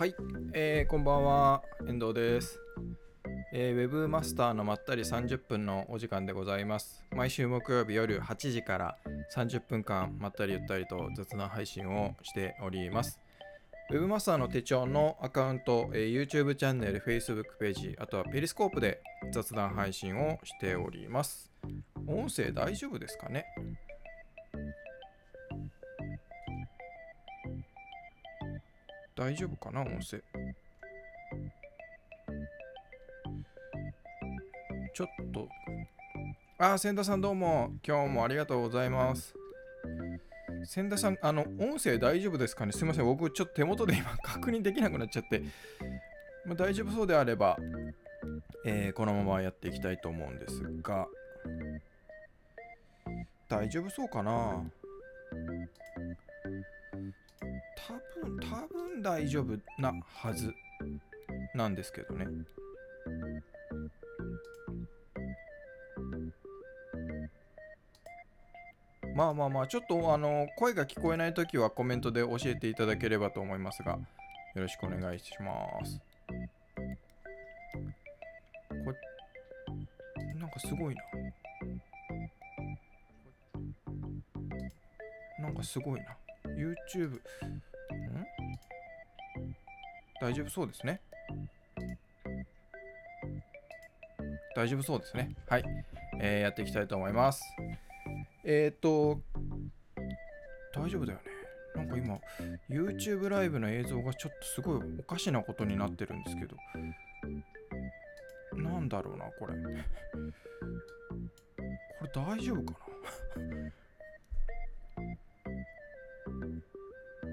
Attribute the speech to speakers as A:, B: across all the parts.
A: はい、えーこんばんは、遠藤です、えーウェブマスターのまったり30分のお時間でございます。毎週木曜日夜8時から30分間まったりゆったりと雑談配信をしております。ウェブマスターの手帳のアカウント、えー YouTube チャンネル、Facebook ページ、あとはペリスコープで雑談配信をしております。音声大丈夫ですかね？大丈夫かな音声。ちょっと。あー、千田さんどうも。今日もありがとうございます。千田さん、あの、音声大丈夫ですかね？すみません。僕、ちょっと手元で 今確認できなくなっちゃって。まあ、大丈夫そうであれば、えーこのままやっていきたいと思うんですが、大丈夫そうかな？大丈夫なはずなんですけどね。まあまあまあ、ちょっとあの声が聞こえないときはコメントで教えていただければと思いますが、よろしくお願いします。こ、なんかすごいな。なんかすごいな。YouTube、大丈夫そうですね。大丈夫そうですね。はい。えーやっていきたいと思います。えっ、と、大丈夫だよね。なんか今、YouTube ライブの映像がちょっとすごいおかしなことになってるんですけど、なんだろうな、これ。これ大丈夫か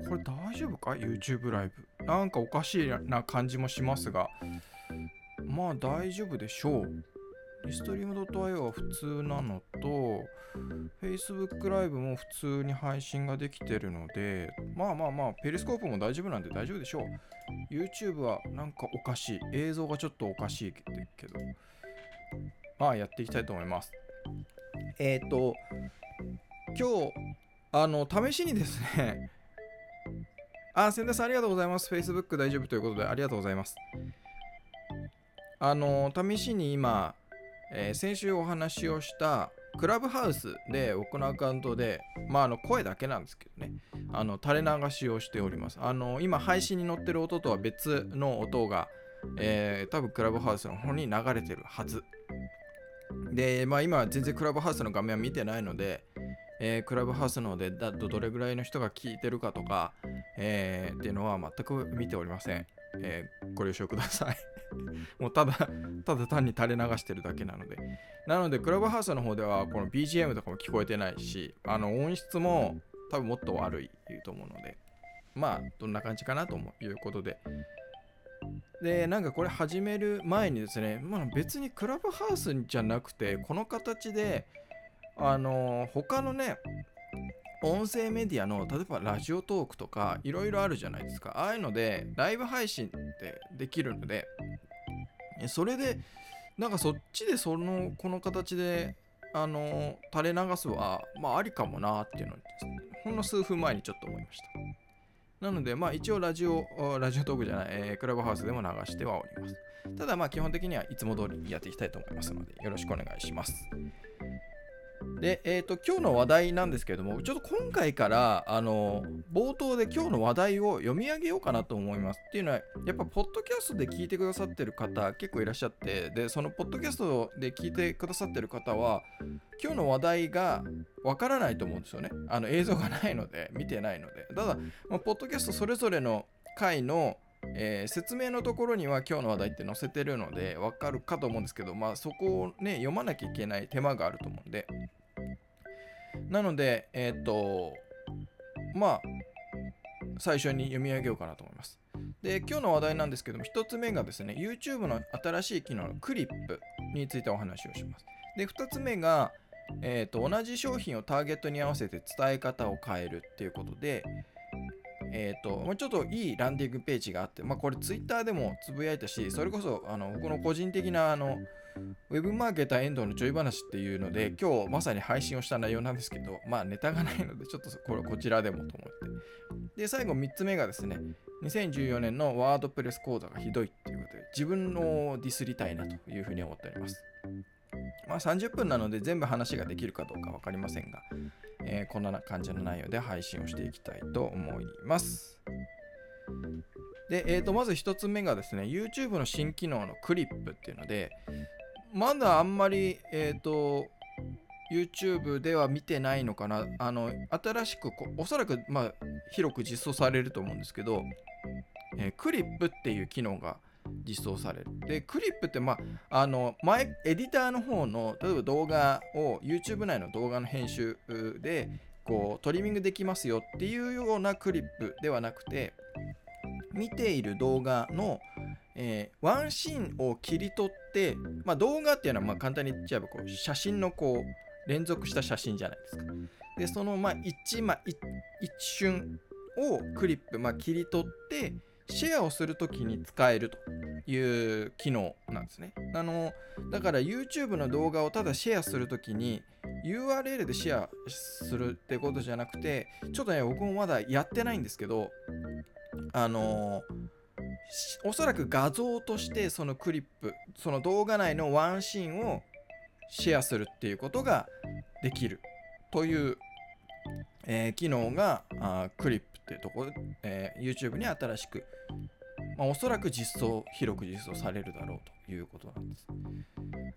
A: な？これ大丈夫か ?YouTube ライブ。なんかおかしいな感じもしますが、まあ大丈夫でしょう。リストリーム .io は普通なのと、Facebook ライブも普通に配信ができてるので、まあまあまあ、ペリスコープも大丈夫なんで大丈夫でしょう。YouTube はなんかおかしい。映像がちょっとおかしいけど、まあやっていきたいと思います。えっ、ー、と、今日、あの、試しにですね、あ、千田さんありがとうございます。Facebook 大丈夫ということでありがとうございます。あの、試しに今、えー先週お話をしたクラブハウスで僕のアカウントで、まあ、あの声だけなんですけどねあの垂れ流しをしておりますあの今配信に載ってる音とは別の音が、えー多分クラブハウスの方に流れてるはずで、まあ、今は全然クラブハウスの画面は見てないので、えークラブハウスの方でだどれぐらいの人が聞いてるかとか、えーっていうのは全く見ておりません、えーご了承ください もうただただ単に垂れ流してるだけなので。なので、クラブハウスの方では、この BGM とかも聞こえてないし、あの音質も多分もっと悪いと思うので、まあ、どんな感じかなということで。で、なんかこれ始める前にですね、まあ、別にクラブハウスじゃなくて、この形で、あの他のね、音声メディアの例えばラジオトークとかいろいろあるじゃないですか。ああいうのでライブ配信ってできるのでえそれでなんかそっちでそのこの形であの垂れ流すはまあありかもなっていうのをねほんの数分前にちょっと思いました。なのでまあ一応ラジオあラジオトークじゃない、えークラブハウスでも流してはおります。ただまあ基本的にはいつも通りやっていきたいと思いますのでよろしくお願いしますで、えっ、と、今日の話題なんですけれども、ちょっと今回から、あの、冒頭で今日の話題を読み上げようかなと思います。っていうのは、やっぱ、ポッドキャストで聞いてくださってる方、結構いらっしゃって、で、そのポッドキャストで聞いてくださってる方は、今日の話題がわからないと思うんですよね。あの、映像がないので、見てないので。ただ、まあ、ポッドキャストそれぞれの回の、えー説明のところには今日の話題って載せてるのでわかるかと思うんですけど、まあ、そこをね読まなきゃいけない手間があると思うんでなのでえっ、とまあ最初に読み上げようかなと思います。で今日の話題なんですけども1つ目がですね YouTube の新しい機能のクリップについてお話をします。で2つ目がえー、と同じ商品をターゲットに合わせて伝え方を変えるっていうことで、えー、ともうちょっといいランディングページがあって、まあ、これツイッターでもつぶやいたしそれこそあの僕の個人的なあのウェブマーケター遠藤のちょい話っていうので今日まさに配信をした内容なんですけどまあネタがないのでちょっとこれこちらでもと思ってで最後3つ目がですね2014年のワードプレス講座がひどいっていうことで自分のディスりたいなというふうに思っております。まあ、30分なので全部話ができるかどうか分かりませんが、えー、こんな感じの内容で配信をしていきたいと思います。で、えー、とまず1つ目がですね、YouTube の新機能のクリップっていうので、まだあんまり、えっ、ー、と、YouTube では見てないのかな。あの、新しくこ、おそらく、まあ、広く実装されると思うんですけど、えー、クリップっていう機能が実装される。で、クリップって、まあ、あの、前、エディターの方の、例えば動画を、YouTube 内の動画の編集で、こう、トリミングできますよっていうようなクリップではなくて、見ている動画の、えー、ワンシーンを切り取って、まあ、動画っていうのはま簡単に言っちゃえばこう写真のこう連続した写真じゃないですか。でそのまあ一,、まあ、一瞬をクリップ、まあ、切り取ってシェアをするときに使えるという機能なんですね。あのだから YouTube の動画をただシェアするときに URL でシェアするってことじゃなくてちょっとね僕もまだやってないんですけどあのおそらく画像としてそのクリップその動画内のワンシーンをシェアするっていうことができるという、えー、機能があクリップっていうところ、えー、YouTube に新しく、まあ、おそらく実装広く実装されるだろうということなんです。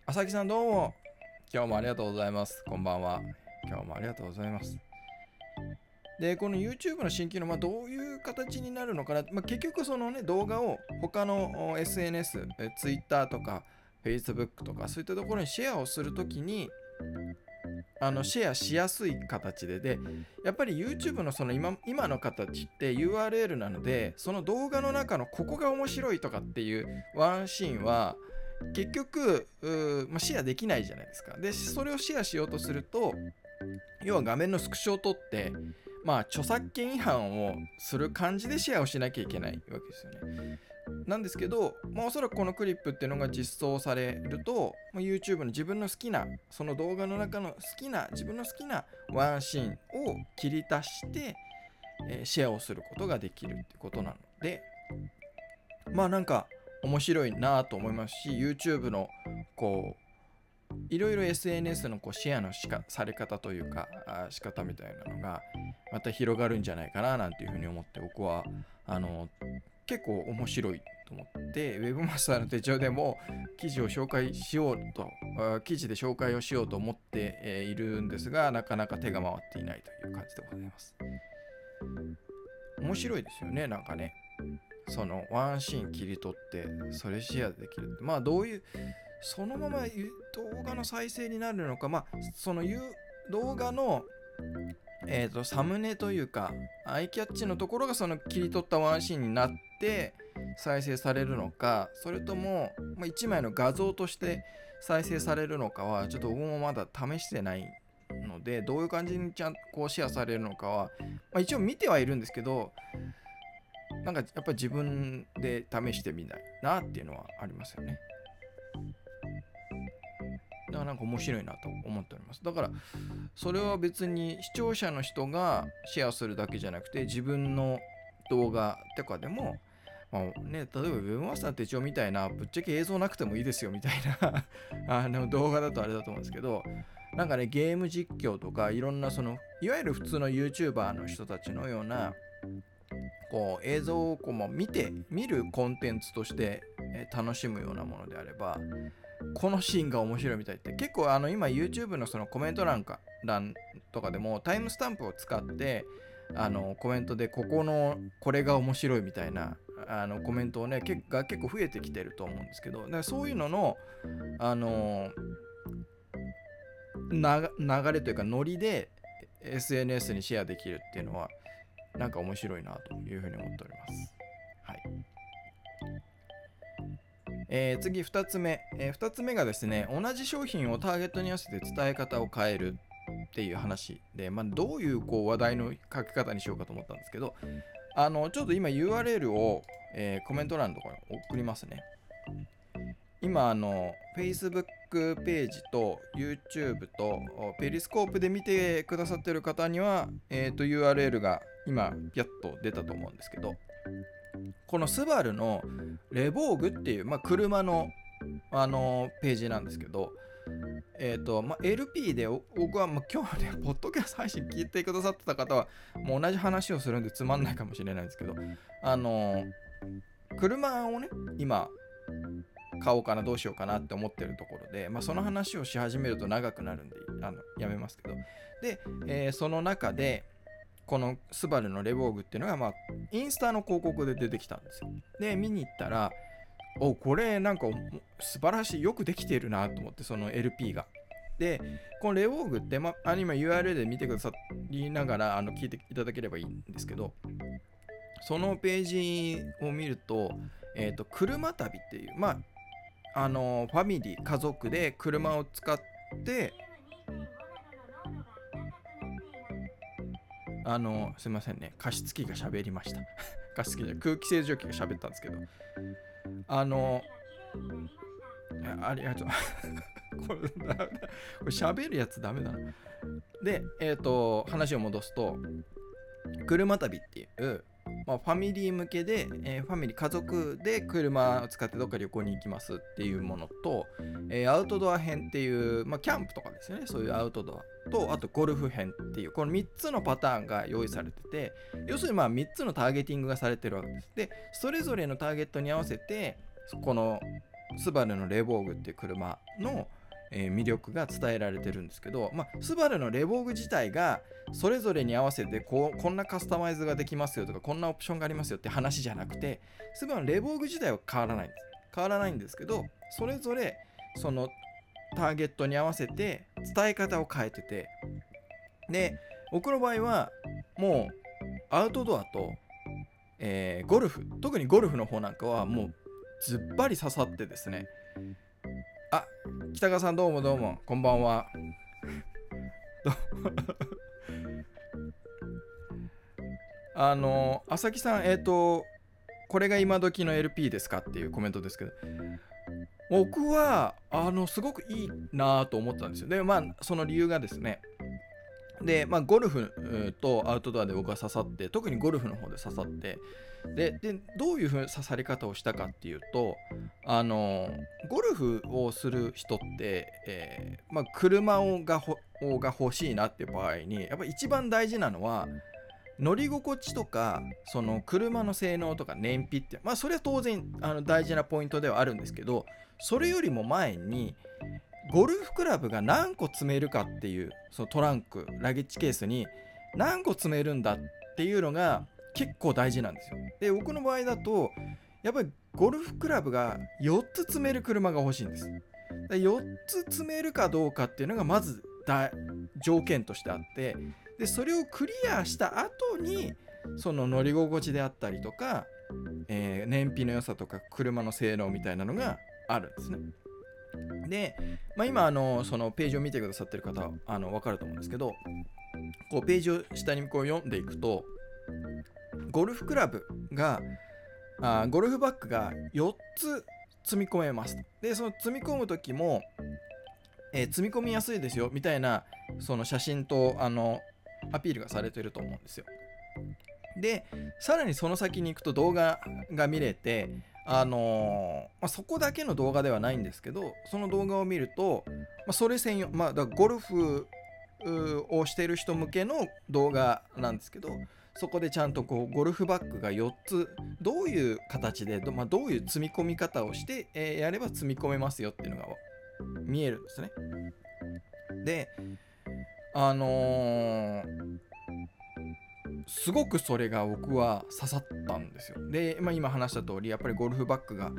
A: 朝木さんどうも今日もありがとうございます。こんばんは。今日もありがとうございますで、この YouTube の新機能、まあ、どういう形になるのかな、まあ、結局そのね、動画を他の SNS、Twitter とか Facebook とかそういったところにシェアをするときに、あのシェアしやすい形ででやっぱり YouTube のその今今の形って URL なのでその動画の中のここが面白いとかっていうワンシーンは結局まあ、シェアできないじゃないですか。でそれをシェアしようとすると要は画面のスクショを取ってまあ著作権違反をする感じでシェアをしなきゃいけないわけですよね。なんですけど、まあ、おそらくこのクリップっていうのが実装されると、まあ、YouTube の自分の好きなその動画の中の好きな自分の好きなワンシーンを切り出して、えー、シェアをすることができるってことなのでまあなんか面白いなと思いますし YouTube のこういろいろ SNS のこうシェアのしかされ方というか仕方みたいなのがまた広がるんじゃないかななんていうふうに思って僕はあの結構面白いと思って Webmaster の手帳でも記事を紹介しようと記事で紹介をしようと思っているんですがなかなか手が回っていないという感じでございます。面白いですよねなんかね。そのワンシーン切り取ってそれシェアできるまあどういうそのまま動画の再生になるのか、まあ、その動画の、えーと、サムネというか、アイキャッチのところがその切り取ったワンシーンになって再生されるのか、それとも、まあ、1枚の画像として再生されるのかは、ちょっと僕もまだ試してないので、どういう感じにちゃんこうシェアされるのかは、まあ、一応見てはいるんですけど、なんかやっぱり自分で試してみたいなっていうのはありますよね。だからなんか面白いなと思っております。だから、それは別に視聴者の人がシェアするだけじゃなくて、自分の動画とかでも、まあね、例えば Webmaster 手帳みたいな、ぶっちゃけ映像なくてもいいですよみたいな あの動画だとあれだと思うんですけど、なんかね、ゲーム実況とか、いろんなその、いわゆる普通の YouTuber の人たちのような、こう映像をこう見て見るコンテンツとして、楽しむようなものであればこのシーンが面白いみたいって結構あの今 YouTube のそのコメント欄か欄とかでもタイムスタンプを使ってあのコメントでここのこれが面白いみたいなあのコメントをねけが結構増えてきてると思うんですけどだからそういうののあの流れというかノリで SNS にシェアできるっていうのはなんか面白いなというふうに思っております。えー、次2つ目、えー、2つ目がですね同じ商品をターゲットに合わせて伝え方を変えるっていう話で、まあ、どういうこう話題の書き方にしようかと思ったんですけどあのちょっと今 URL を、えー、コメント欄のところに送りますね。今あの Facebook ページと YouTube とペリスコープで見てくださってる方には、えーと、URL が今ピャッと出たと思うんですけどこのスバルのレボーグっていう、まあ、車の、あのーページなんですけど、えっ、と、まあ、LP で僕は、まあ、今日ね、ポッドキャスト配信聞いてくださってた方は、もう同じ話をするんでつまんないかもしれないんですけど、あのー車をね、今、買おうかな、どうしようかなって思ってるところで、まあ、その話をし始めると長くなるんで、あのやめますけど。で、えーその中で、このスバルのレボーグっていうのが、まあ、インスタの広告で出てきたんですよ。で、見に行ったら、おこれなんか素晴らしい、よくできてるなと思って、その LP が。で、このレボーグって、まあ、今 URL で見てくださりながらあの聞いていただければいいんですけど、そのページを見ると、えっ、と、車旅っていう、まあ、あのファミリー、家族で車を使って、あのすいませんね、加湿器が喋りました。加湿器じ空気清浄機が喋ったんですけど、あの、ありがとう。これ喋るやつダメだな。で、えっ、と、話を戻すと、車旅っていう、まあ、ファミリー向けで、えーファミリー家族で車を使ってどっか旅行に行きますっていうものと、えーアウトドア編っていう、まあ、キャンプとかですよね。そういうアウトドアとあとゴルフ編っていうこの3つのパターンが用意されてて要するにまあ3つのターゲティングがされてるわけです。でそれぞれのターゲットに合わせてこのスバルのレボーグっていう車の、えー魅力が伝えられてるんですけど、まあ、スバルのレボーグ自体がそれぞれに合わせてこうこんなカスタマイズができますよとかこんなオプションがありますよって話じゃなくてスバルのレボーグ自体は変わらないんです。変わらないんですけどそれぞれそのターゲットに合わせて伝え方を変えててで僕の場合はもうアウトドアと、えーゴルフ特にゴルフの方なんかはもうずっぱり刺さってですねあ北川さんどうもどうもこんばんは。あの朝木さんえっ、とこれが今時の LP ですかっていうコメントですけど僕はあのすごくいいなと思ったんですよ。でまあその理由がですね。で、まあ、ゴルフとアウトドアで僕は刺さって特にゴルフの方で刺さってででどういうふうに刺さり方をしたかっていうとあのゴルフをする人って、えーまあ、車をがほが欲しいなっていう場合にやっぱ一番大事なのは乗り心地とかその車の性能とか燃費ってまあそれは当然あの大事なポイントではあるんですけどそれよりも前にゴルフクラブが何個積めるかっていうそのトランクラゲッジケースに何個積めるんだっていうのが結構大事なんですよ。で僕の場合だとやっぱりゴルフクラブが4つ積める車が欲しいんです。で4つ積めるかどうかっていうのがまず条件としてあってでそれをクリアした後にその乗り心地であったりとか、えー燃費の良さとか車の性能みたいなのがあるんですね。で、まあ、今あのそのページを見てくださってる方はあの分かると思うんですけどこうページを下にこう読んでいくとゴルフクラブがあゴルフバッグが4つ積み込めますでその積み込む時も、えー積み込みやすいですよみたいなその写真とあのアピールがされてると思うんですよ。でさらにその先に行くと動画が見れてあのーまあ、そこだけの動画ではないんですけどその動画を見ると、まあ、それ専用、まあ、だゴルフをしてる人向けの動画なんですけどそこでちゃんとこうゴルフバッグが4つどういう形でど,、まあ、どういう積み込み方をして、えーやれば積み込めますよっていうのが見えるんですね。であのーすごくそれが僕は刺さったんですよ。で、まあ、今話した通りやっぱりゴルフバッグが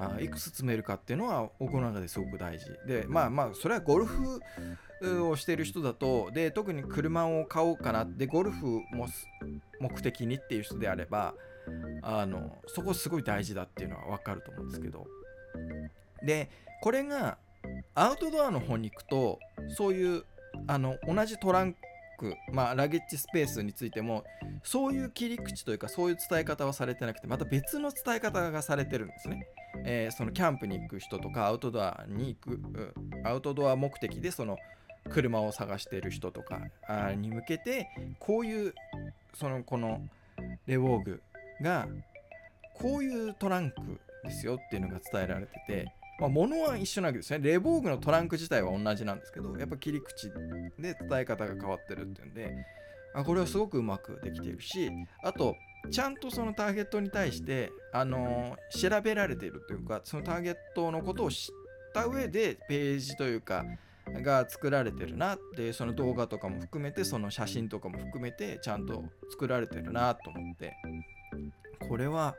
A: あいくつ積めるかっていうのは僕の中ですごく大事。でまあまあそれはゴルフをしている人だとで特に車を買おうかなでゴルフもす目的にっていう人であればあのそこすごい大事だっていうのは分かると思うんですけど。でこれがアウトドアの方に行くとそういうあの同じトランク、まあ、ラゲッジスペースについてもそういう切り口というかそういう伝え方はされてなくてまた別の伝え方がされてるんですね。えーそのキャンプに行く人とかアウトドアに行くアウトドア目的でその車を探してる人とかに向けてこういうそのこのレウォーグがこういうトランクですよっていうのが伝えられてて、まあ、物は一緒なわけですね。レボーグのトランク自体は同じなんですけどやっぱ切り口で伝え方が変わってるっていうんであこれはすごくうまくできているしあとちゃんとそのターゲットに対して、あのー、調べられているというかそのターゲットのことを知った上でページというかが作られてるなってその動画とかも含めてその写真とかも含めてちゃんと作られてるなと思ってこれは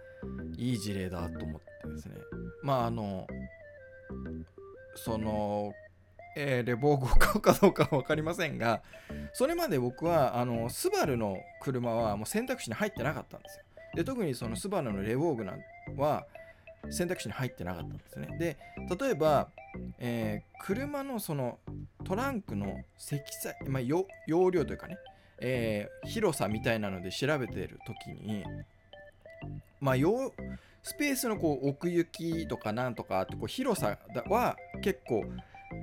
A: いい事例だと思ってですね。まああのそのえー、レボーグを買うかどうかは分かりませんがそれまで僕はあのスバルの車はもう選択肢に入ってなかったんですよ。で特にそのスバルのレボーグなんは選択肢に入ってなかったんですね。で例えば、えー、車のそのトランクの積載、まあ、容量というかね、えー、広さみたいなので調べている時にまあスペースのこう奥行きとかなんとかってこう広さは結構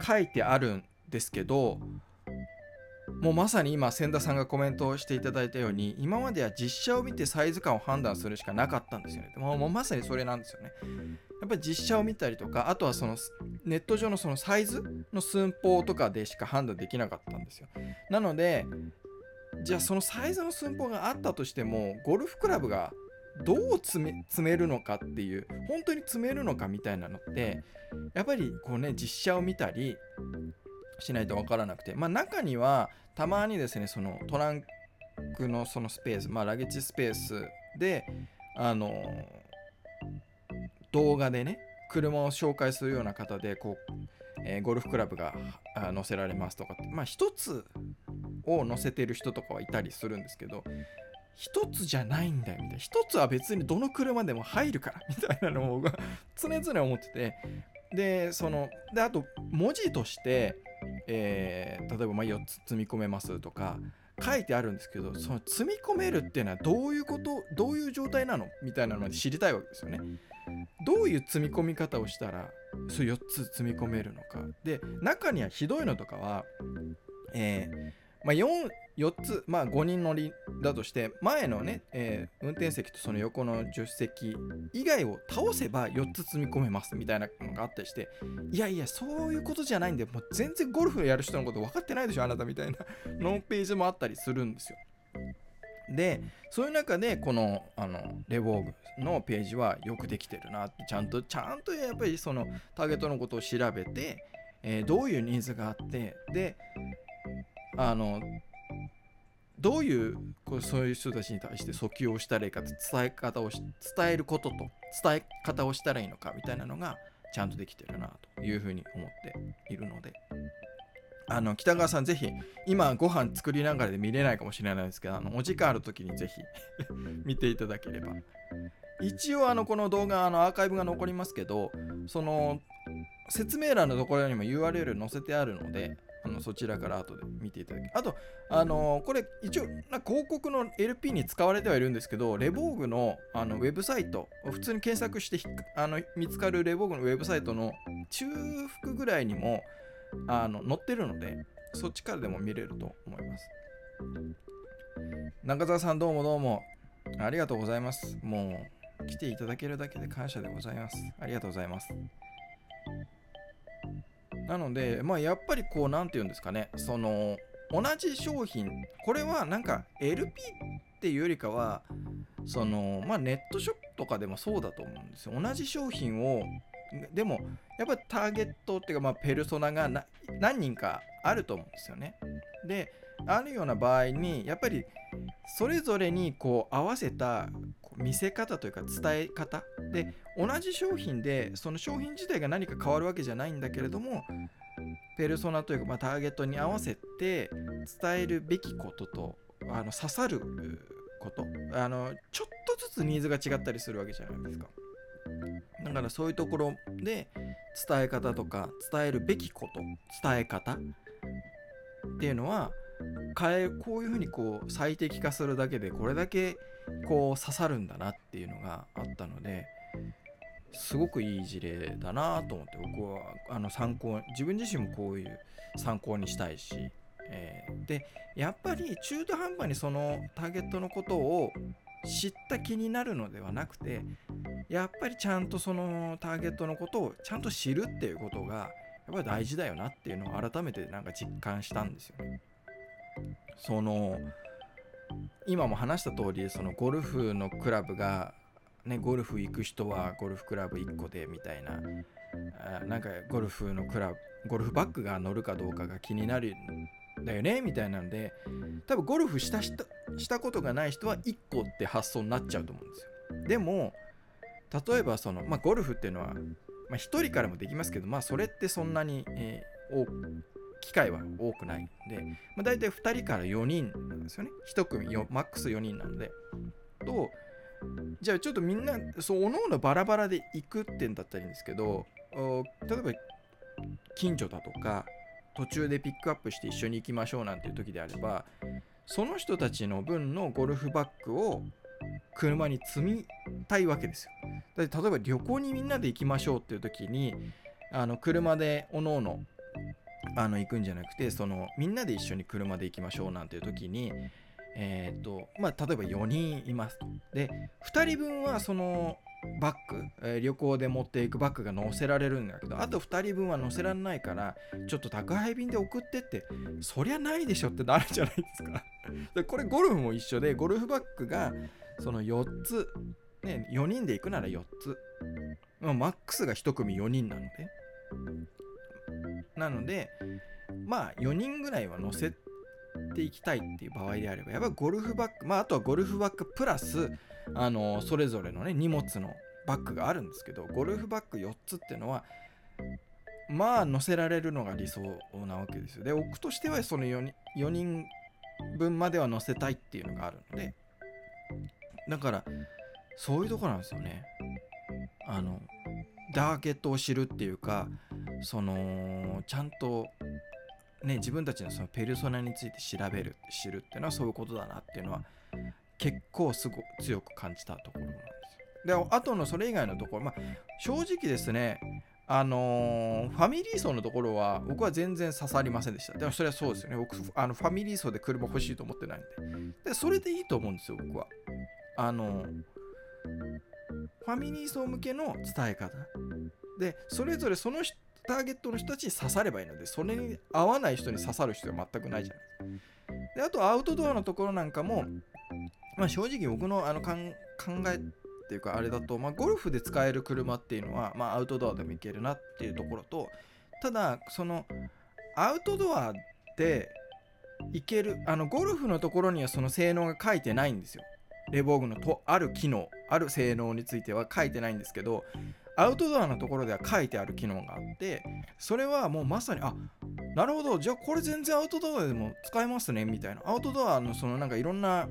A: 書いてあるんですけどもうまさに今千田さんがコメントをしていただいたように今までは実写を見てサイズ感を判断するしかなかったんですよね。もうもうまさにそれなんですよね。やっぱり実写を見たりとかあとはそのネット上のそのサイズの寸法とかでしか判断できなかったんですよ。なのでじゃあそのサイズの寸法があったとしてもゴルフクラブがどう詰めるのかっていう本当に詰めるのかみたいなのってやっぱりこうね実写を見たりしないと分からなくてまあ中にはたまにですねそのトランクのそのスペースまあラゲッジスペースであの動画でね車を紹介するような方でこう、えー、ゴルフクラブが載せられますとかってまあ一つを載せてる人とかはいたりするんですけど一つじゃないんだよみたいな。一つは別にどの車でも入るから みたいなのを常々思ってて。でそのであと文字として、えー、例えばま4つ積み込めますとか書いてあるんですけどその積み込めるっていうのはどういうことどういう状態なの？みたいなのまで知りたいわけですよね。どういう積み込み方をしたらそう4つ積み込めるのか。で中にはひどいのとかは、えーまあ4、4, つ、まあ、5人乗りだとして前のね、えー、運転席とその横の助手席以外を倒せば4つ積み込めますみたいなのがあったりしていやいやそういうことじゃないんでもう全然ゴルフやる人のこと分かってないでしょあなたみたいなのページもあったりするんですよ。でそういう中でこのあのレボーグのページはよくできてるなってちゃんとちゃんとやっぱりそのターゲットのことを調べて、えー、どういうニーズがあってであのどういうこうそういう人たちに対して訴求をしたらいいか伝え方を伝えることと伝え方をしたらいいのかみたいなのがちゃんとできてるなというふうに思っているので。あの北川さんぜひ今ご飯作りながらで見れないかもしれないですけどあのお時間ある時にぜひ 見ていただければ。一応あのこの動画あのアーカイブが残りますけどその説明欄のところにも URL 載せてあるのであのそちらから後で見ていただきあと、あのー、これ一応な広告の LP に使われてはいるんですけどレボーグのあのウェブサイト普通に検索してあの見つかるレボーグのウェブサイトの中腹ぐらいにもあの載ってるのでそっちからでも見れると思います。中澤さんどうもどうもありがとうございます。もう来ていただけるだけで感謝でございます。ありがとうございます。なので、まあ、やっぱりこう、なんて言うんですかね、その、同じ商品、これはなんか LP っていうよりかは、その、まあ、ネットショップとかでもそうだと思うんですよ。同じ商品を、でも、やっぱりターゲットっていうか、まあ、ペルソナが何人かあると思うんですよね。で、あるような場合に、やっぱり、それぞれにこう合わせた見せ方というか伝え方。で同じ商品でその商品自体が何か変わるわけじゃないんだけれどもペルソナというか、まあ、ターゲットに合わせて伝えるべきこととあの刺さること。あのちょっとずつニーズが違ったりするわけじゃないですか。だからそういうところで伝え方とか伝えるべきこと伝え方っていうのは変えこういうふうにこう最適化するだけでこれだけこう刺さるんだなっていうのがあったのですごくいい事例だなと思って僕はあの参考自分自身もこういう参考にしたいし、えー、でやっぱり中途半端にそのターゲットのことを知った気になるのではなくてやっぱりちゃんとそのターゲットのことをちゃんと知るっていうことがやっぱり大事だよなっていうのを改めてなんか実感したんですよね。その今も話した通りそのゴルフのクラブが、ね、ゴルフ行く人はゴルフクラブ1個でみたいなあなんかゴルフのクラブゴルフバッグが乗るかどうかが気になるんだよねみたいなんで多分ゴルフしたしたしたことがない人は1個って発想になっちゃうと思うんですよ。でも例えばその、まあ、ゴルフっていうのは、まあ、1人からもできますけどまあそれってそんなに、えー、機会は多くない。んで、まあ、大体2人から4人なんですよね。1組マックス4人なんで。とじゃあちょっとみんなそうおのおのバラバラで行くってんだったらいいんですけど例えば近所だとか途中でピックアップして一緒に行きましょうなんていう時であればその人たちの分のゴルフバッグを車に積みたいわけですよ。例えば旅行にみんなで行きましょうっていう時にあの車でおのおのあの行くんじゃなくてそのみんなで一緒に車で行きましょうなんていう時にえっ、ー、とまあ例えば4人います。と。で2人分はそのバッグ、えー、旅行で持っていくバッグが載せられるんだけどあと2人分は載せられないからちょっと宅配便で送ってってそりゃないでしょってなるじゃないですか。でこれゴルフも一緒でゴルフバッグがその4つ、ね、4人で行くなら4つ、まあ、マックスが1組4人なのでなのでまあ4人ぐらいは乗せていきたいっていう場合であればやっぱゴルフバッグまああとはゴルフバッグプラスあのそれぞれのね荷物のバッグがあるんですけどゴルフバッグ4つっていうのはまあ乗せられるのが理想なわけですよ。で置くとしてはその 4, 人4人分までは乗せたいっていうのがあるのでだからそういうとこなんですよね。あのダーケットを知るっていうかそのちゃんとね自分たちのそのペルソナについて調べる知るっていうのはそういうことだなっていうのは結構すご強く感じたところなんですよ。であとのそれ以外のところまあ正直ですねあのー、ファミリー層のところは僕は全然刺さりませんでした。でもそれはそうですよね。僕、あのファミリー層で車欲しいと思ってないんで。で、それでいいと思うんですよ、僕は。あのー、ファミリー層向けの伝え方。で、それぞれそのターゲットの人たちに刺さればいいので、それに合わない人に刺さる人は全くないじゃないですか。で、あとアウトドアのところなんかも、まあ、正直僕のあの考えっていうかあれだと、まあ、ゴルフで使える車っていうのは、まあ、アウトドアでもいけるなっていうところとただそのアウトドアでいけるあのゴルフのところにはその性能が書いてないんですよレボーグのとある機能ある性能については書いてないんですけどアウトドアのところでは書いてある機能があってそれはもうまさにあなるほどじゃあこれ全然アウトドアでも使えますねみたいな。アウトドアのそのなんかいろんな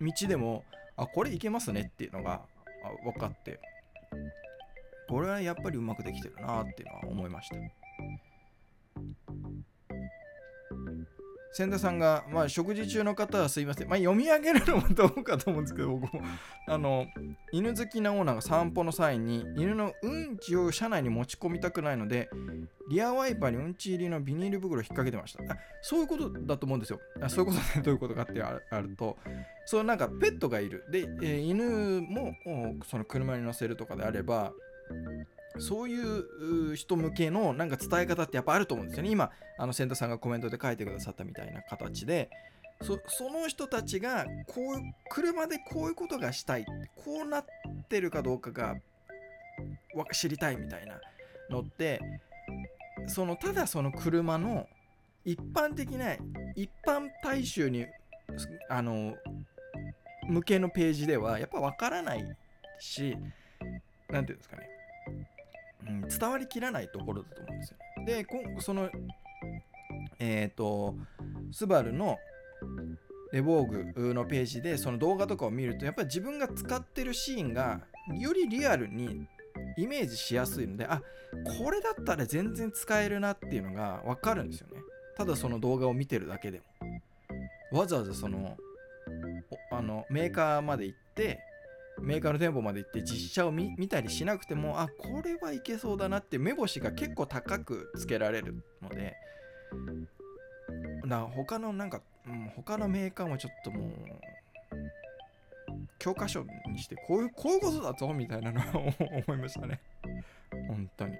A: 道でもあこれいけますねっていうのが分かって。これはやっぱりうまくできてるなっていうのは思いました。千田さんが、まあ、食事中の方はすいません、まあ、読み上げるのもどうかと思うんですけど僕も。あの犬好きなオーナーが散歩の際に犬のうんちを車内に持ち込みたくないのでリアワイパーにうんち入りのビニール袋を引っ掛けてました。あそういうことだと思うんですよ。あそういうことでどういうことかってあるとそのなんかペットがいる。で、えー、犬もその車に乗せるとかであればそういう人向けのなんか伝え方ってやっぱあると思うんですよね。今、あの、千田さんがコメントで書いてくださったみたいな形で、そその人たちがこう車でこういうことがしたいこうなってるかどうかが知りたいみたいなのってそのただその車の一般的な一般大衆にあの向けのページではやっぱ分からないし何て言うんですかねうん、伝わりきらないところだと思うんですよ。で、その、えっ、ー、と、スバルのレボーグのページでその動画とかを見るとやっぱり自分が使ってるシーンがよりリアルにイメージしやすいのであこれだったら全然使えるなっていうのが分かるんですよねただその動画を見てるだけでもわざわざそのあのメーカーまで行ってメーカーの店舗まで行って実写を見たりしなくてもあこれはいけそうだなって目星が結構高くつけられるのでだ他のなんか、うん、他のメーカーもちょっともう教科書にしてこういうこういうことだぞみたいなのを 思いましたね。本当に。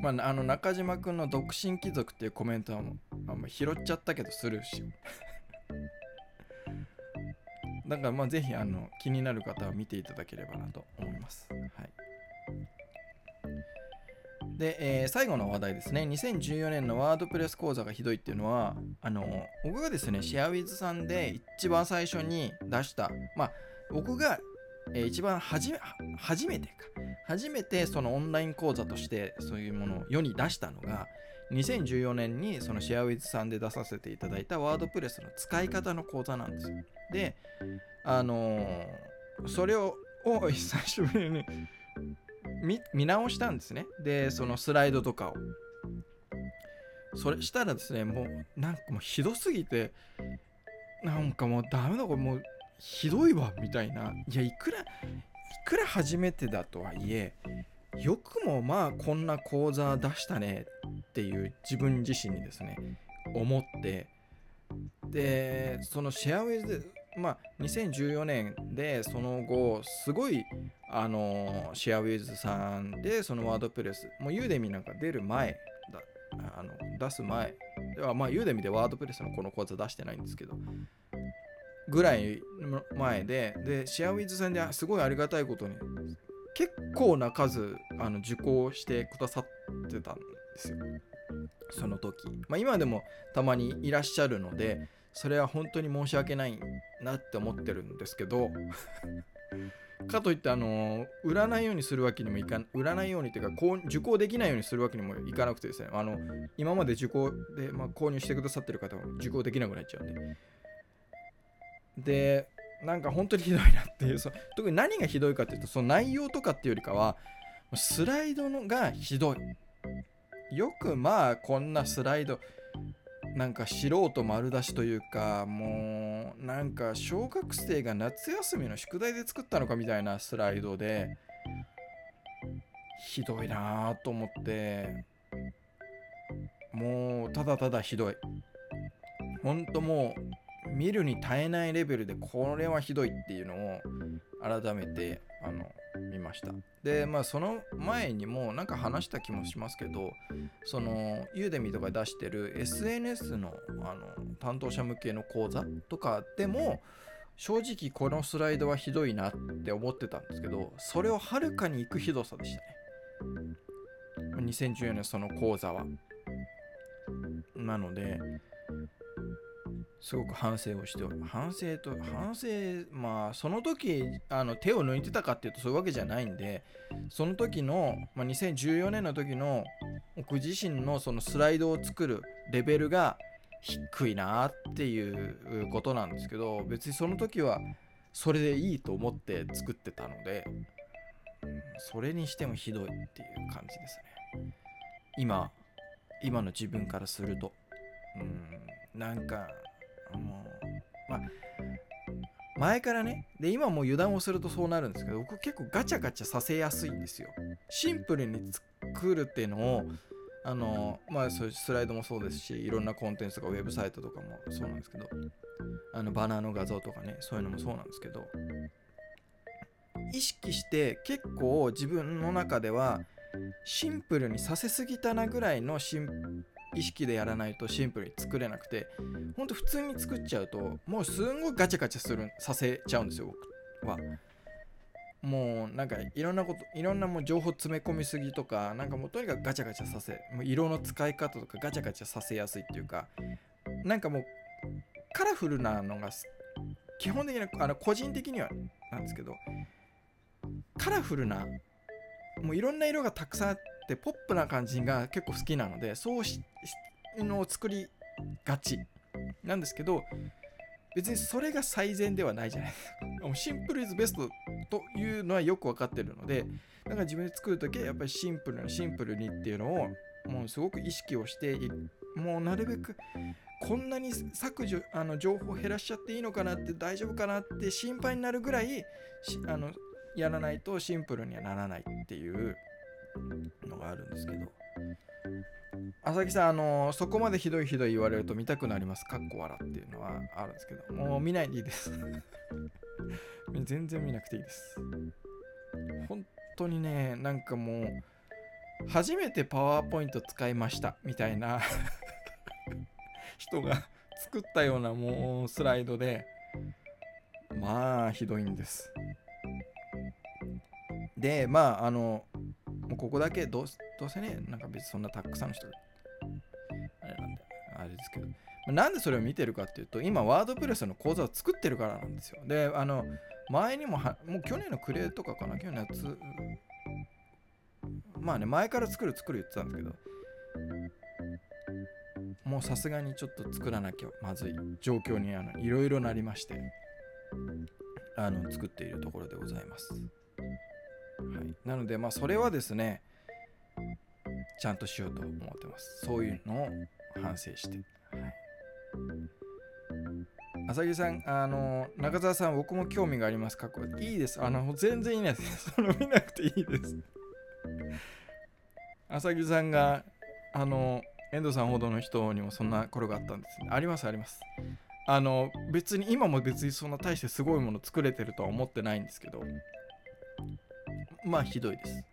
A: まああの中島君の独身貴族っていうコメントはもあんま拾っちゃったけどスルーしようだからまあぜひあの気になる方は見ていただければなと思います。はい。で、えー、最後の話題ですね。2014年のワードプレス講座がひどいっていうのは、あの、僕がですね、シェアウィズさんで一番最初に出した、まあ、僕が、えー、一番初め、初めてか、初めてそのオンライン講座としてそういうものを世に出したのが、2014年にそのシェアウィズさんで出させていただいたワードプレスの使い方の講座なんですよ。で、あのー、それを久しぶりに見直したんですね。で、そのスライドとかを。それしたらですね、もうなんかもうひどすぎて、なんかもうダメだ、これもうひどいわ、みたいな。いや、いくら、いくら初めてだとはいえ、よくもまあこんな講座出したねっていう自分自身にですね、思って、で、そのシェアウェイズまあ、2014年でその後すごいあのシェアウィズさんでそのワードプレスもうユーデミなんか出る前だあの出す前ではまあユーデミでワードプレスのこの講座出してないんですけどぐらい前ででシェアウィズさんですごいありがたいことに結構な数あの受講してくださってたんですよ。その時。まあ今でもたまにいらっしゃるのでそれは本当に申し訳ないなって思ってるんですけど かといってあの売らないようにするわけにもいかん売らないようにっていうかこう受講できないようにするわけにもいかなくてですね。あの今まで受講で、まあ、購入してくださってる方は受講できなくなっちゃうんで。でなんか本当にひどいなっていうそ特に何がひどいかっていうとその内容とかっていうよりかはスライドのがひどい。よくまあこんなスライドなんか素人丸出しというかもうなんか小学生が夏休みの宿題で作ったのかみたいなスライドでひどいなぁと思ってもうただただひどい。ほんともう見るに耐えないレベルでこれはひどいっていうのを改めてあの見ました。でまあその前にもなんか話した気もしますけどそのユーデミとか出してる SNS のあの担当者向けの講座とかでも正直このスライドはひどいなって思ってたんですけどそれをはるかにいくひどさでしたね。2014年その講座は。なのですごく反省をしておる反省と反省まあその時あの手を抜いてたかっていうとそういうわけじゃないんでその時の、まあ、2014年の時の僕自身のそのスライドを作るレベルが低いなっていうことなんですけど別にその時はそれでいいと思って作ってたのでそれにしてもひどいっていう感じですね。今今の自分からすると。うん。なんかもうまあ前からねで今もう油断をするとそうなるんですけど僕結構ガチャガチャさせやすいんですよ。シンプルに作るっていうのをあのまあそういうスライドもそうですしいろんなコンテンツとかウェブサイトとかもそうなんですけどあのバナーの画像とかねそういうのもそうなんですけど意識して結構自分の中ではシンプルにさせすぎたなぐらいのシン意識でやらないとシンプルに作れなくてほんと普通に作っちゃうともうすんごいガチャガチャするさせちゃうんですよ僕は。もうなんかいろんなこといろんなもう情報詰め込みすぎとかなんかもうとにかくガチャガチャさせもう色の使い方とかガチャガチャさせやすいっていうかなんかもうカラフルなのが基本的なあの個人的にはなんですけどカラフルなもういろんな色がたくさんあってでポップな感じが結構好きなのでそうしのを作りがちなんですけど別にそれが最善ではないじゃないですか。シンプルイズベストというのはよく分かってるのでだから自分で作るときはやっぱりシンプルなシンプルにっていうのをもうすごく意識をしてもうなるべくこんなに削除あの情報を減らしちゃっていいのかなって大丈夫かなって心配になるぐらいあのやらないとシンプルにはならないっていうのがあるんですけど朝木さん、あのそこまでひどいひどい言われると見たくなります？かっこ笑っていうのはあるんですけど、もう見ないでいいです。全然見なくていいです。本当にね、なんかもう、初めてパワーポイント使いましたみたいな人が作ったようなもうスライドで、まあひどいんです。で、まあ、あの、もうここだけどうどうせね、なんか別にそんなたくさんの人が、あれなんで、あれですけど、なんでそれを見てるかっていうと、今、ワードプレスの講座を作ってるからなんですよ。で、あの、前にもは、もう去年のクレーとかかな、去年のやつ、まあね、前から作る作る言ってたんですけど、もうさすがにちょっと作らなきゃまずい状況にあのいろいろなりまして、あの作っているところでございます。はい、なので、まあ、それはですね、ちゃんとしようと思ってます。そういうのを反省して。はい浅木さん、あの、中澤さん、僕も興味があります。かっこいいです。あの、全然いいです。その見なくていいです。浅木さんが、あの、遠藤さんほどの人にもそんな頃があったんですね。あります、あります。あの、別に、今も別にそんな大してすごいもの作れてるとは思ってないんですけど、まあ、ひどいです。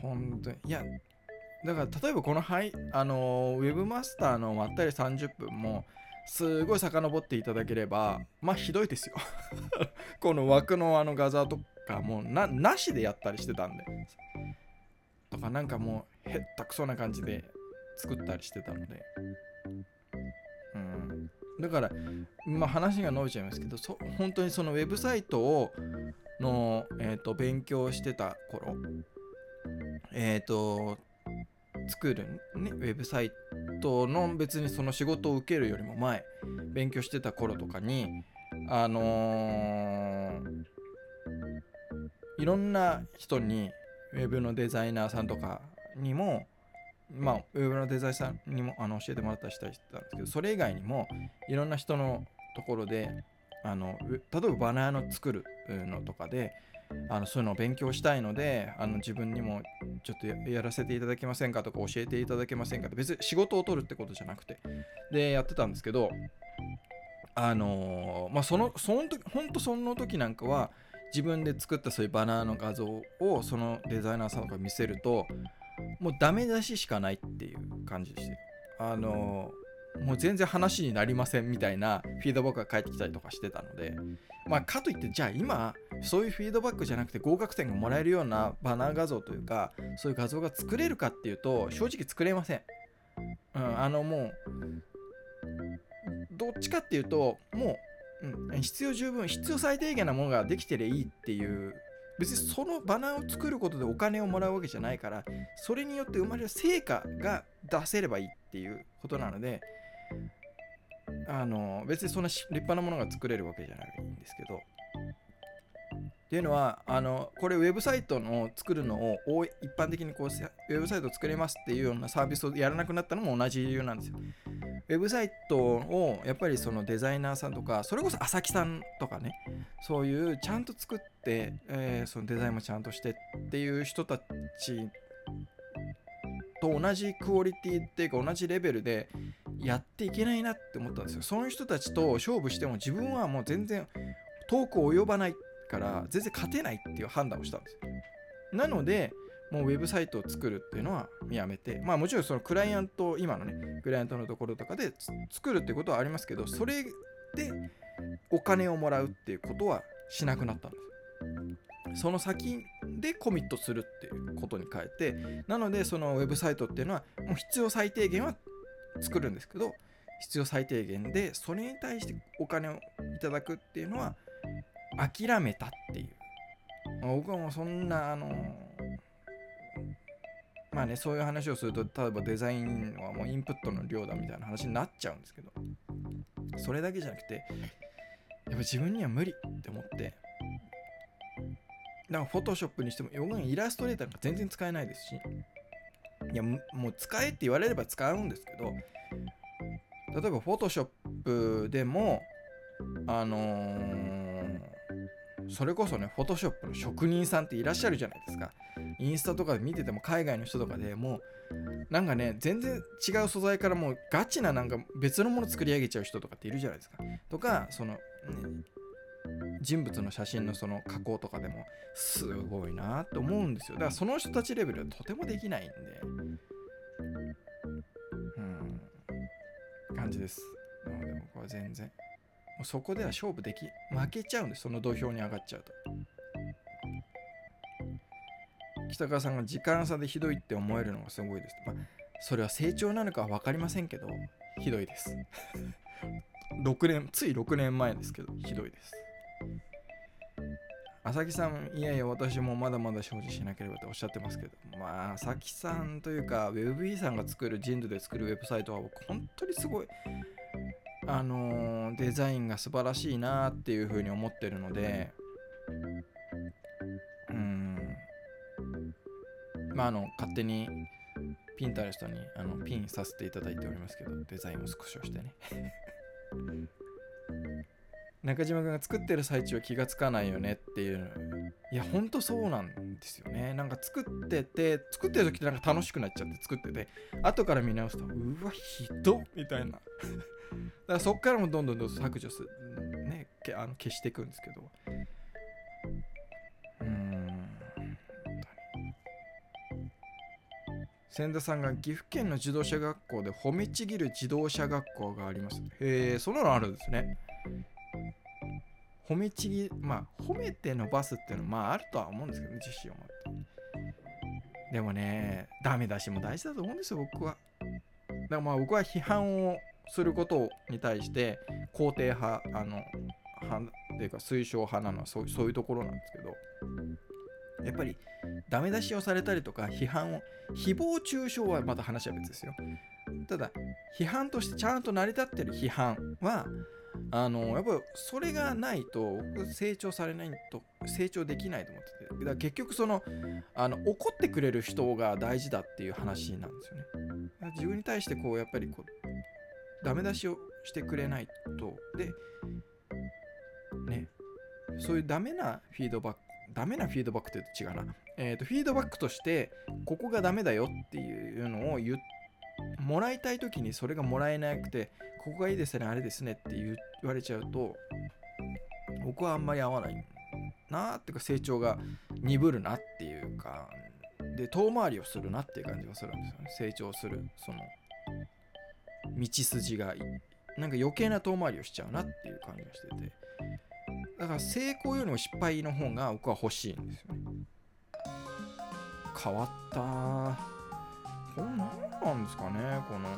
A: 本当に。いや、だから例えばこの、はい、あのウェブマスターのまったり30分もすごい遡っていただければまあひどいですよ この枠のあの画像とかもうななしでやったりしてたんでとかなんかもうへったくそな感じで作ったりしてたのでうんだからまあ話が伸びちゃいますけどそ本当にそのウェブサイトをの、えーと、勉強してた頃。えっ、ー、と作る、ね、ウェブサイトの別にその仕事を受けるよりも前勉強してた頃とかにあのー、いろんな人にウェブのデザイナーさんとかにもまあウェブのデザイナーさんにもあの教えてもらったりしたりしてたんですけどそれ以外にもいろんな人のところであの例えばバナーの作るのとかであのそういうのを勉強したいのであの自分にもちょっとやらせていただけませんかとか教えていただけませんかって別に仕事を取るってことじゃなくてでやってたんですけどあのー、まあそのその時本当その時なんかは自分で作ったそういうバナーの画像をそのデザイナーさんが見せるともうダメ出ししかないっていう感じでしてあのもう全然話になりませんみたいなフィードバックが返ってきたりとかしてたので、まあ、かといってじゃあ今そういうフィードバックじゃなくて合格点がもらえるようなバナー画像というかそういう画像が作れるかっていうと正直作れません。うん、あのもうどっちかっていうともう、うん、必要十分必要最低限なものができてりゃいいっていう別にそのバナーを作ることでお金をもらうわけじゃないからそれによって生まれる成果が出せればいいっていうことなのであの別にそんな立派なものが作れるわけじゃないんですけどっていうのはあのこれウェブサイトの作るのを一般的にこうウェブサイト作れますっていうようなサービスをやらなくなったのも同じ理由なんですよ。ウェブサイトをやっぱりそのデザイナーさんとかそれこそ朝木さんとかねそういうちゃんと作って、えー、そのデザインもちゃんとしてっていう人たちと同じクオリティっていうか同じレベルでやっていけないなって思ったんですよ。その人たちと勝負しても自分はもう全然遠く及ばないから全然勝てないっていう判断をしたんですよ。なので、もうウェブサイトを作るっていうのはやめて、まあもちろんそのクライアント、今のね、クライアントのところとかで作るってことはありますけど、それでお金をもらうっていうことはしなくなったんです。その先でコミットするっていうことに変えて、なのでそのウェブサイトっていうのはもう必要最低限は作るんですけど必要最低限でそれに対してお金をいただくっていうのは諦めたっていう。まあ僕はもうそんなあのまあねそういう話をすると例えばデザインはもうインプットの量だみたいな話になっちゃうんですけどそれだけじゃなくてやっぱ自分には無理って思ってだからフォトショップにしてもイラストレーターが全然使えないですしいやもう使えって言われれば使うんですけど例えば Photoshop でもあのー、それこそね、フォトショップの職人さんっていらっしゃるじゃないですか。インスタとかで見てても海外の人とかでもう、なんかね、全然違う素材からもうガチななんか別のもの作り上げちゃう人とかっているじゃないですか。とか、その、ね、人物の写真のその加工とかでもすごいなって思うんですよ。だからその人たちレベルはとてもできないんで、うん、感じです。なので僕は全然。もうそこでは勝負でき、負けちゃうんです、その土俵に上がっちゃうと。北川さんが時間差でひどいって思えるのがすごいです。まあ、それは成長なのかは分かりませんけど、ひどいです。6年、つい6年前ですけど、ひどいです。朝木さん、いやいや、私もまだまだ精進しなければとおっしゃってますけど、まあ、朝木さんというか、WebE さんが作る、人類で作るウェブサイトは、本当にすごい、あのー、デザインが素晴らしいなっていうふうに思ってるので、うん、まあ、あの、勝手に、ピンタレストにあのピンさせていただいておりますけど、デザインを少し押してね。中島君が作ってる最中は気がつかないよねっていう。いやほんとそうなんですよね。なんか作ってて作ってる時ってなんか楽しくなっちゃって作ってて後から見直すとうわひどみたいな。だからそっからもどんどんどんどん削除するねけあの消していくんですけど。うん千田さんが岐阜県の自動車学校で褒めちぎる自動車学校があります。へえそんなのあるんですね。褒めちぎまあ褒めて伸ばすっていうのはまああるとは思うんですけどね自信を持って。でもねダメ出しも大事だと思うんですよ僕は。だからまあ僕は批判をすることに対して肯定派あの派っていうか推奨派なのはそうそういうところなんですけど。やっぱりダメ出しをされたりとか批判を誹謗中傷はまた話は別ですよ。ただ批判としてちゃんと成り立ってる批判はあのやっぱそれがないと成長されないと成長できないと思ってて。だから結局そのあの怒ってくれる人が大事だっていう話なんですよね。自分に対してこうやっぱりこうダメ出しをしてくれないと。でねそういうダメなフィードバックダメなフィードバックって言うと違うな。えっ、ー、とフィードバックとしてここがダメだよっていうのを言もらいたい時にそれがもらえなくてここがいいですねあれですねって言われちゃうと僕はあんまり合わない。なっていうか成長が鈍るなっていうかで遠回りをするなっていう感じがするんですよね。成長するその道筋がなんか余計な遠回りをしちゃうなっていう感じがしてて。だから成功よりも失敗の方が僕は欲しいんですよね。変わったこれ何なんですかねこの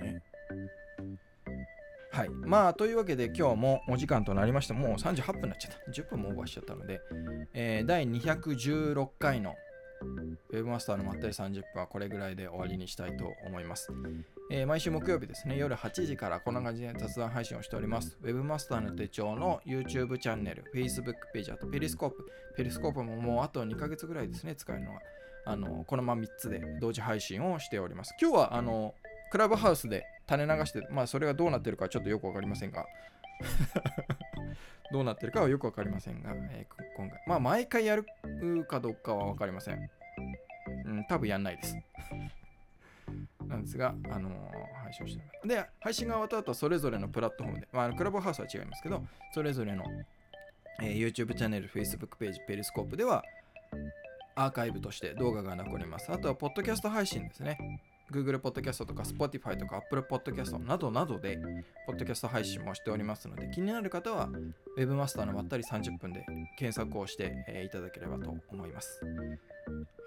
A: ねはい。まあ、というわけで今日もお時間となりました。もう38分になっちゃった。10分もオーバーしちゃったので、えー、第216回のウェブマスターのまったり30分はこれぐらいで終わりにしたいと思います。えー、毎週木曜日ですね、夜8時からこんな感じで雑談配信をしております。Webmaster の手帳の YouTube チャンネル、Facebook ページ、あとペリスコープ。ペリスコープももうあと2ヶ月ぐらいですね、使えるのは。あのこのまま3つで同時配信をしております。今日はあのクラブハウスで垂れ流して、まあそれがどうなってるかちょっとよくわかりませんが どうなってるかはよくわかりませんが、えー、今回、まあ毎回やるかどうかはわかりません。うん、多分やんないです。なんですが、あのー、配信してる。で、配信が終わった後、それぞれのプラットフォームで、まあ、クラブハウスは違いますけど、それぞれの、えー、YouTube チャンネル、Facebook ページ、ペリスコープでは、アーカイブとして動画が残ります。あとは、ポッドキャスト配信ですね。Google Podcast とか Spotify とか Apple Podcast などなどで、ポッドキャスト配信もしておりますので、気になる方は Webmaster のまったり30分で検索をして、えー、いただければと思います。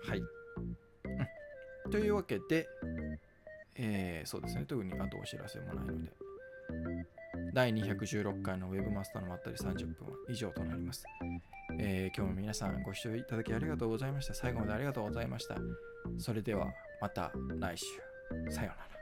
A: はい。うん、というわけで、えー、そうですね、特にあとお知らせもないので、第216回の Web マスターのまったり30分は以上となります。えー、今日も皆さんご視聴いただきありがとうございました。最後までありがとうございました。それではまた来週。さようなら。